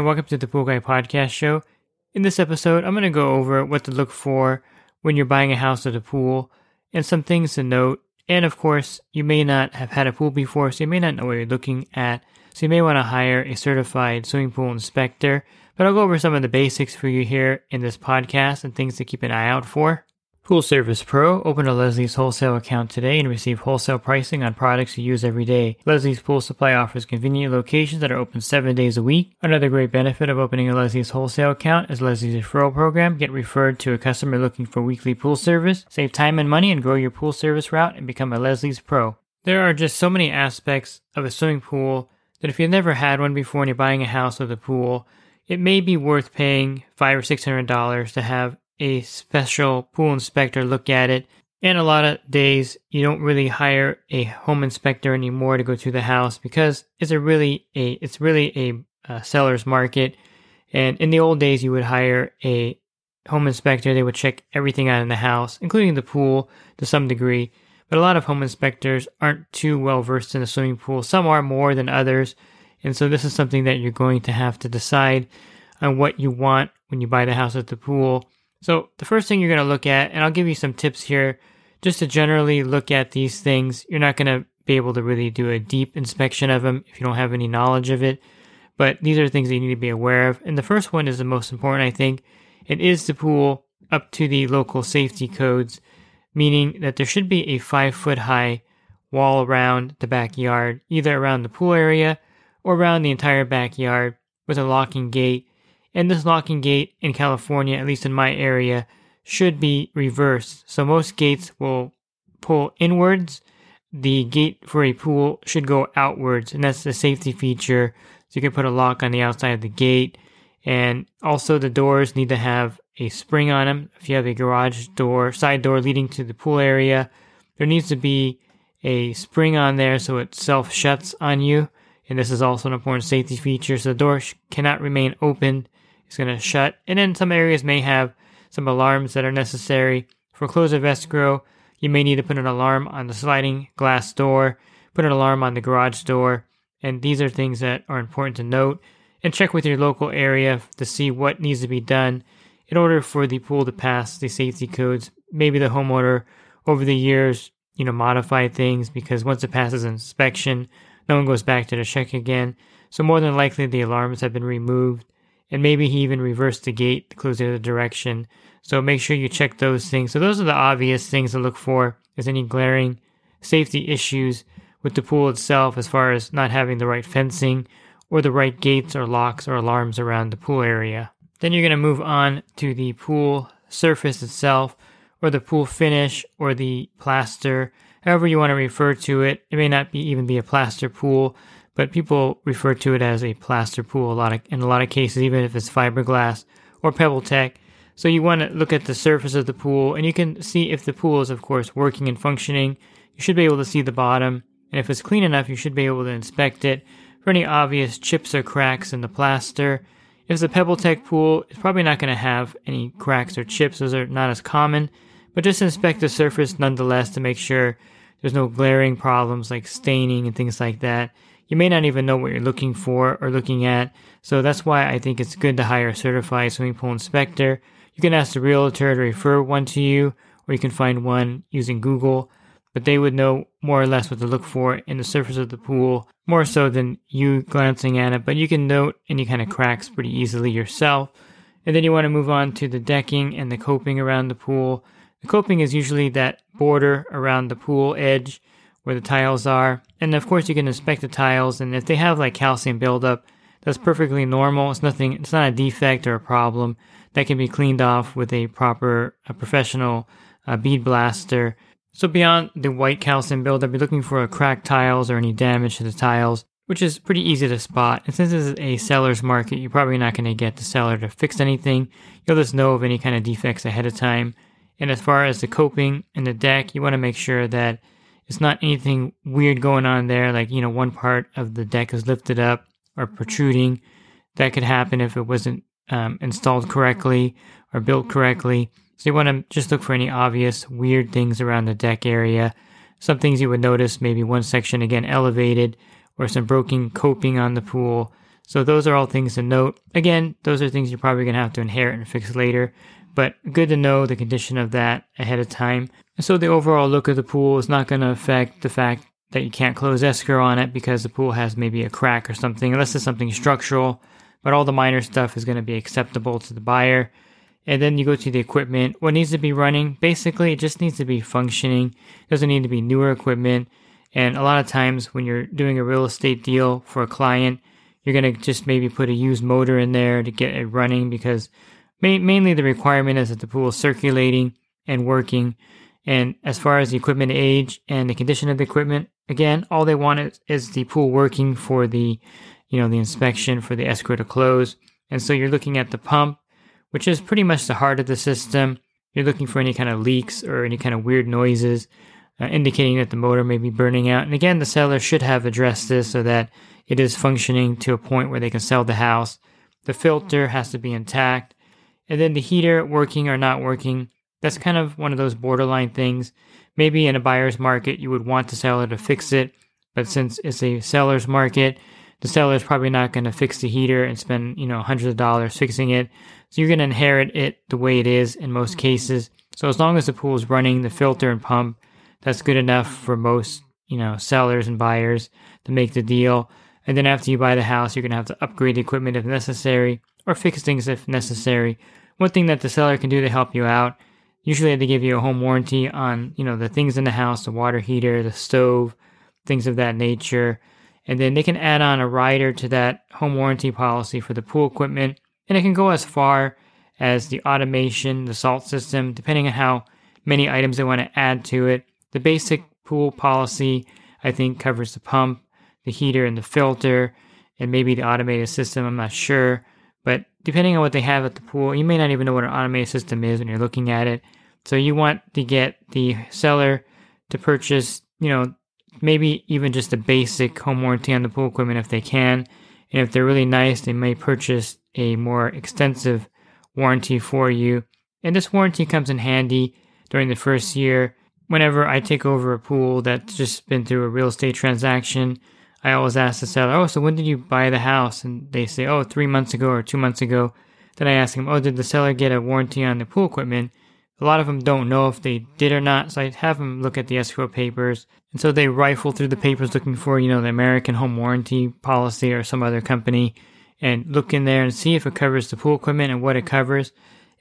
And welcome to the Pool Guy Podcast Show. In this episode, I'm going to go over what to look for when you're buying a house at a pool and some things to note. And of course, you may not have had a pool before, so you may not know what you're looking at. So you may want to hire a certified swimming pool inspector. But I'll go over some of the basics for you here in this podcast and things to keep an eye out for. Pool Service Pro. Open a Leslie's wholesale account today and receive wholesale pricing on products you use every day. Leslie's Pool Supply offers convenient locations that are open seven days a week. Another great benefit of opening a Leslie's wholesale account is Leslie's referral program. Get referred to a customer looking for weekly pool service. Save time and money and grow your pool service route and become a Leslie's Pro. There are just so many aspects of a swimming pool that if you've never had one before and you're buying a house with a pool, it may be worth paying five or six hundred dollars to have a special pool inspector look at it. And a lot of days you don't really hire a home inspector anymore to go to the house because it's a really a it's really a, a seller's market. And in the old days, you would hire a home inspector. They would check everything out in the house, including the pool to some degree. But a lot of home inspectors aren't too well versed in the swimming pool. Some are more than others. And so this is something that you're going to have to decide on what you want when you buy the house at the pool. So the first thing you're going to look at, and I'll give you some tips here just to generally look at these things. You're not going to be able to really do a deep inspection of them if you don't have any knowledge of it. But these are things that you need to be aware of. And the first one is the most important, I think. It is the pool up to the local safety codes, meaning that there should be a five foot high wall around the backyard, either around the pool area or around the entire backyard with a locking gate and this locking gate in California, at least in my area, should be reversed. So most gates will pull inwards. The gate for a pool should go outwards, and that's the safety feature. So you can put a lock on the outside of the gate. And also the doors need to have a spring on them. If you have a garage door, side door leading to the pool area, there needs to be a spring on there so it self shuts on you. And this is also an important safety feature. So the door cannot remain open it's going to shut. And then some areas may have some alarms that are necessary. For close of escrow, you may need to put an alarm on the sliding glass door, put an alarm on the garage door, and these are things that are important to note. And check with your local area to see what needs to be done in order for the pool to pass the safety codes. Maybe the homeowner over the years, you know, modified things because once it passes inspection, no one goes back to the check again. So more than likely the alarms have been removed and maybe he even reversed the gate to close the other direction. So make sure you check those things. So those are the obvious things to look for. Is any glaring safety issues with the pool itself as far as not having the right fencing or the right gates or locks or alarms around the pool area. Then you're going to move on to the pool surface itself or the pool finish or the plaster, however you want to refer to it. It may not be even be a plaster pool, but people refer to it as a plaster pool a lot of, in a lot of cases, even if it's fiberglass or pebble tech. So you want to look at the surface of the pool, and you can see if the pool is, of course, working and functioning. You should be able to see the bottom, and if it's clean enough, you should be able to inspect it for any obvious chips or cracks in the plaster. If it's a pebble tech pool, it's probably not going to have any cracks or chips; those are not as common. But just inspect the surface nonetheless to make sure there's no glaring problems like staining and things like that you may not even know what you're looking for or looking at. So that's why I think it's good to hire a certified swimming pool inspector. You can ask the realtor to refer one to you, or you can find one using Google, but they would know more or less what to look for in the surface of the pool, more so than you glancing at it. But you can note any kind of cracks pretty easily yourself. And then you want to move on to the decking and the coping around the pool. The coping is usually that border around the pool edge where the tiles are. And of course, you can inspect the tiles, and if they have like calcium buildup, that's perfectly normal. It's nothing. It's not a defect or a problem that can be cleaned off with a proper, a professional uh, bead blaster. So beyond the white calcium buildup, you're looking for a cracked tiles or any damage to the tiles, which is pretty easy to spot. And since this is a seller's market, you're probably not going to get the seller to fix anything. You'll just know of any kind of defects ahead of time. And as far as the coping and the deck, you want to make sure that it's not anything weird going on there, like, you know, one part of the deck is lifted up or protruding. That could happen if it wasn't um, installed correctly or built correctly. So you want to just look for any obvious weird things around the deck area. Some things you would notice, maybe one section again elevated or some broken coping on the pool. So those are all things to note. Again, those are things you're probably going to have to inherit and fix later, but good to know the condition of that ahead of time. So the overall look of the pool is not going to affect the fact that you can't close escrow on it because the pool has maybe a crack or something, unless it's something structural. But all the minor stuff is going to be acceptable to the buyer and then you go to the equipment. What needs to be running? Basically, it just needs to be functioning. It doesn't need to be newer equipment. And a lot of times when you're doing a real estate deal for a client, you're going to just maybe put a used motor in there to get it running because ma- mainly the requirement is that the pool is circulating and working. And as far as the equipment age and the condition of the equipment, again, all they want is, is the pool working for the, you know, the inspection for the escrow to close. And so you're looking at the pump, which is pretty much the heart of the system. You're looking for any kind of leaks or any kind of weird noises, uh, indicating that the motor may be burning out. And again, the seller should have addressed this so that it is functioning to a point where they can sell the house. The filter has to be intact. And then the heater working or not working, that's kind of one of those borderline things. Maybe in a buyer's market, you would want the seller to fix it. But since it's a seller's market, the seller is probably not going to fix the heater and spend, you know, hundreds of dollars fixing it. So you're going to inherit it the way it is in most mm-hmm. cases. So as long as the pool is running, the filter and pump, that's good enough mm-hmm. for most, you know, sellers and buyers to make the deal. And then after you buy the house, you're going to have to upgrade the equipment if necessary or fix things if necessary. One thing that the seller can do to help you out, usually they give you a home warranty on, you know, the things in the house, the water heater, the stove, things of that nature. And then they can add on a rider to that home warranty policy for the pool equipment. And it can go as far as the automation, the salt system, depending on how many items they want to add to it. The basic pool policy, I think, covers the pump, the heater, and the filter, and maybe the automated system. I'm not sure. But depending on what they have at the pool, you may not even know what an automated system is when you're looking at it. So you want to get the seller to purchase, you know, maybe even just a basic home warranty on the pool equipment if they can. And if they're really nice, they may purchase a more extensive warranty for you. And this warranty comes in handy during the first year. Whenever I take over a pool that's just been through a real estate transaction, I always ask the seller, Oh, so when did you buy the house? And they say, Oh, three months ago or two months ago. Then I ask them, Oh, did the seller get a warranty on the pool equipment? A lot of them don't know if they did or not, so I have them look at the escrow papers. And so they rifle through the papers looking for, you know, the American Home Warranty policy or some other company and look in there and see if it covers the pool equipment and what it covers.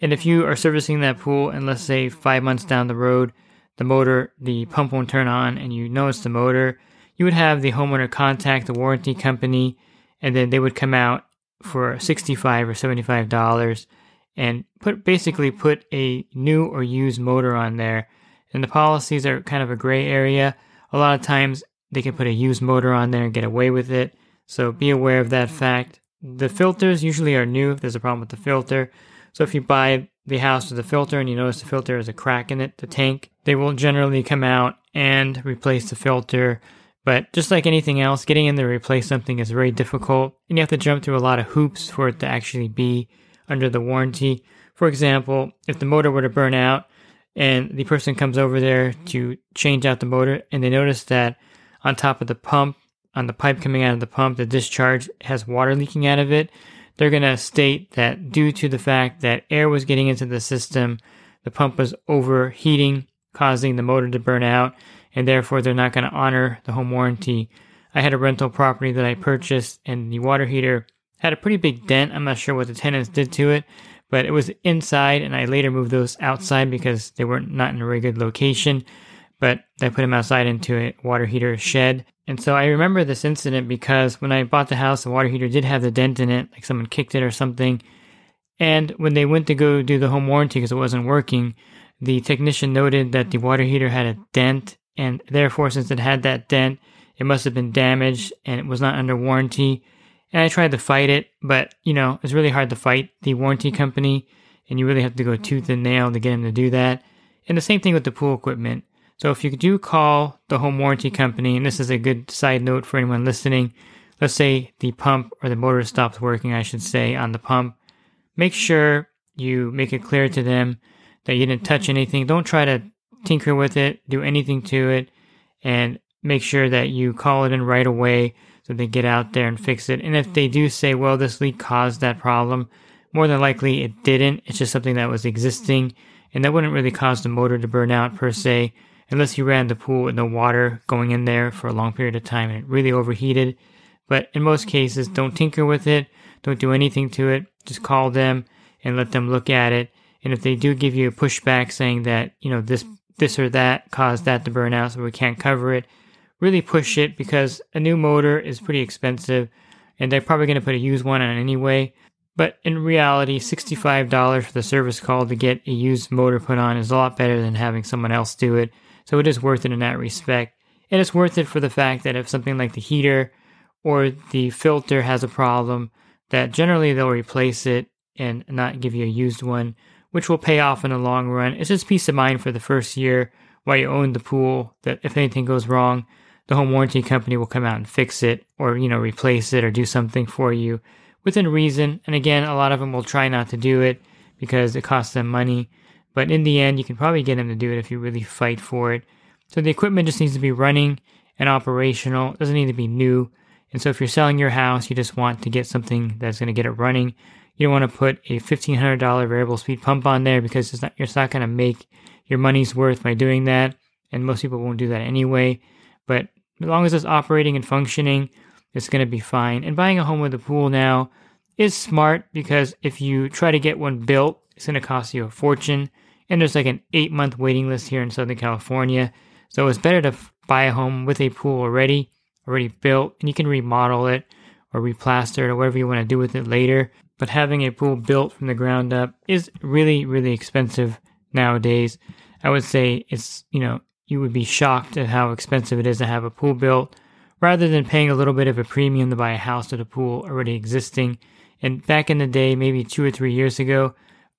And if you are servicing that pool and let's say five months down the road, the motor, the pump won't turn on and you notice the motor, you would have the homeowner contact the warranty company and then they would come out for 65 or $75 and put basically put a new or used motor on there. And the policies are kind of a gray area. A lot of times they can put a used motor on there and get away with it. So be aware of that fact. The filters usually are new if there's a problem with the filter. So if you buy the house with a filter and you notice the filter has a crack in it, the tank, they will generally come out and replace the filter. But just like anything else, getting in there to replace something is very difficult and you have to jump through a lot of hoops for it to actually be under the warranty. For example, if the motor were to burn out and the person comes over there to change out the motor and they notice that on top of the pump on the pipe coming out of the pump, the discharge has water leaking out of it, they're going to state that due to the fact that air was getting into the system, the pump was overheating, causing the motor to burn out, and therefore they're not going to honor the home warranty. I had a rental property that I purchased, and the water heater had a pretty big dent. I'm not sure what the tenants did to it, but it was inside, and I later moved those outside because they were not in a very good location. But I put them outside into a water heater shed, and so I remember this incident because when I bought the house, the water heater did have the dent in it, like someone kicked it or something. And when they went to go do the home warranty because it wasn't working, The technician noted that the water heater had a dent, and therefore, since it had that dent, it must have been damaged and it was not under warranty. And I tried to fight it, but you know, it's really hard to fight the warranty company, and you really have to go tooth and nail to get them to do that. And the same thing with the pool equipment. So if you do call the home warranty company, and this is a good side note for anyone listening, let's say the pump or the motor stops working, I should say, on the pump, make sure you make it clear to them that you didn't touch anything. Don't try to tinker with it, do anything to it, and make sure that you call it in right away so they get out there and fix it. And if they do say, well, this leak caused that problem, more than likely it didn't. It's just something that was existing, and that wouldn't really cause the motor to burn out per se, unless you ran the pool with the water going in there for a long period of time and it really overheated. But in most cases, don't tinker with it, don't do anything to it, just call them and let them look at it. And if they do give you a pushback saying that, you know, this this or that caused that to burn out so we can't cover it, really push it because a new motor is pretty expensive and they're probably going to put a used one on anyway. But in reality, $65 for the service call to get a used motor put on is a lot better than having someone else do it. So it is worth it in that respect. And it's worth it for the fact that if something like the heater or the filter has a problem, that generally they'll replace it and not give you a used one, which will pay off in the long run. It's just peace of mind for the first year while you own the pool that if anything goes wrong, the home warranty company will come out and fix it or, you know, replace it or do something for you within reason. And again, a lot of them will try not to do it because it costs them money. But in the end, you can probably get them to do it if you really fight for it. So the equipment just needs to be running and operational. It doesn't need to be new. And so if you're selling your house, you just want to get something that's going to get it running. You don't want to put a $1,500 variable speed pump on there because it's not, not going to make your money's worth by doing that. And most people won't do that anyway. But as long as it's operating and functioning, it's going to be fine. And buying a home with a pool now is smart because if you try to get one built, it's going to cost you a fortune. And there's like an eight month waiting list here in Southern California. So it's better to buy a home with a pool already, already built, and you can remodel it or replaster it or whatever you want to do with it later. But having a pool built from the ground up is really, really expensive nowadays. I would say it's, you know, you would be shocked at how expensive it is to have a pool built rather than paying a little bit of a premium to buy a house with a pool already existing. And back in the day, maybe two or three years ago,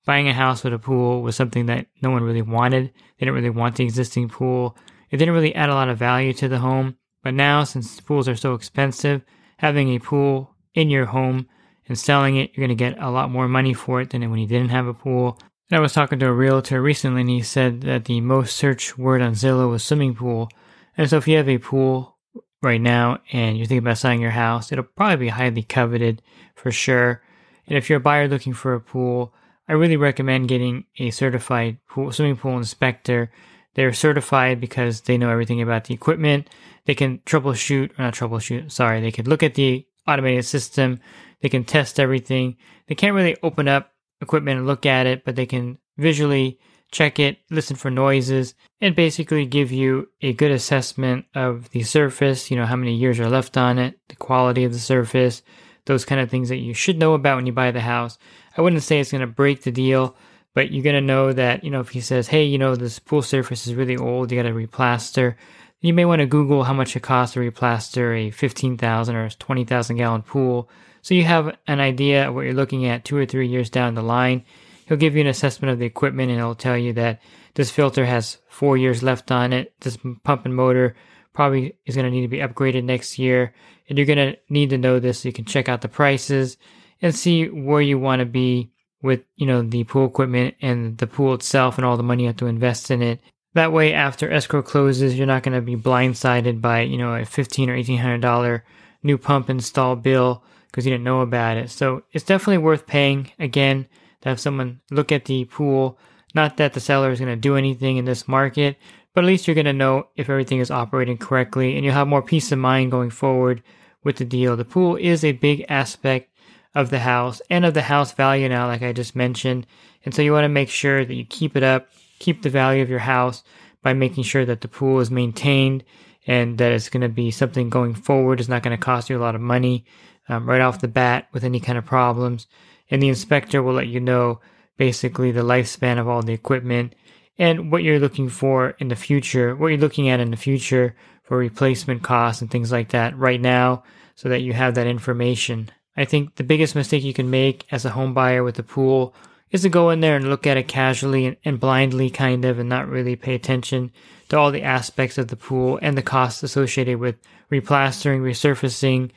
buying a house with a pool was something that no one really wanted. They didn't really want the existing pool. It didn't really add a lot of value to the home. But now, since pools are so expensive, having a pool in your home and selling it, you're going to get a lot more money for it than when you didn't have a pool. And I was talking to a realtor recently, and he said that the most searched word on Zillow was swimming pool. And so, if you have a pool right now and you're thinking about selling your house, it'll probably be highly coveted for sure. And if you're a buyer looking for a pool, I really recommend getting a certified pool, swimming pool inspector. They're certified because they know everything about the equipment. They can troubleshoot, or not troubleshoot, sorry, they can look at the automated system. They can test everything. They can't really open up equipment and look at it, but they can visually check it, listen for noises, and basically give you a good assessment of the surface, you know, how many years are left on it, the quality of the surface, those kind of things that you should know about when you buy the house. I wouldn't say it's going to break the deal, but you're going to know that, you know, if he says, hey, you know, this pool surface is really old, you got to replaster, you may want to Google how much it costs to replaster a 15,000 or 20,000 gallon pool so you have an idea of what you're looking at two or three years down the line. He'll give you an assessment of the equipment and he'll tell you that this filter has four years left on it. This pump and motor probably is going to need to be upgraded next year. And you're going to need to know this so you can check out the prices and see where you want to be with, you know, the pool equipment and the pool itself and all the money you have to invest in it. That way, after escrow closes, you're not going to be blindsided by, you know, a fifteen or eighteen hundred dollar new pump install bill because you didn't know about it. So it's definitely worth paying again to have someone look at the pool. Not that the seller is going to do anything in this market, but at least you're going to know if everything is operating correctly and you'll have more peace of mind going forward with the deal. The pool is a big aspect of the house and of the house value now, like I just mentioned. And so you want to make sure that you keep it up, keep the value of your house by making sure that the pool is maintained and that it's going to be something going forward. It's not going to cost you a lot of money um, right off the bat with any kind of problems. And the inspector will let you know basically the lifespan of all the equipment and what you're looking for in the future, what you're looking at in the future for replacement costs and things like that right now so that you have that information. I think the biggest mistake you can make as a home buyer with a pool is to go in there and look at it casually and, and, blindly kind of and not really pay attention to all the aspects of the pool and the costs associated with replastering, resurfacing,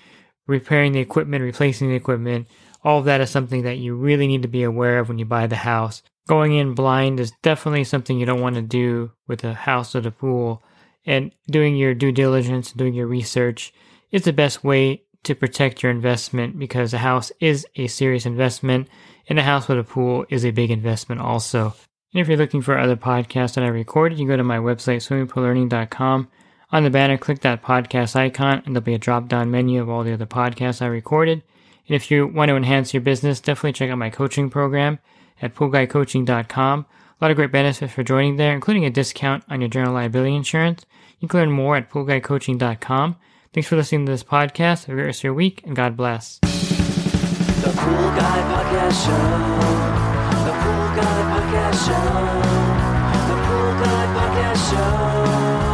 repairing the equipment, replacing the equipment. All of that is something that you really need to be aware of when you buy the house. Going in blind is definitely something you don't want to do with a house or a pool. And doing your due diligence, doing your research is the best way to protect your investment because a house is a serious investment and a house with a pool is a big investment also. And if you're looking for other podcasts that I recorded, you go to my website, swimmingpoollearning.com. On the banner, click that podcast icon, and there'll be a drop down menu of all the other podcasts I recorded. And if you want to enhance your business, definitely check out my coaching program at poolguycoaching.com. A lot of great benefits for joining there, including a discount on your general liability insurance. You can learn more at poolguycoaching.com. Thanks for listening to this podcast. Have a great rest of your week, and God bless. The Pool Guy Podcast Show. The Pool Guy Podcast Show. The Pool Guy Podcast Show.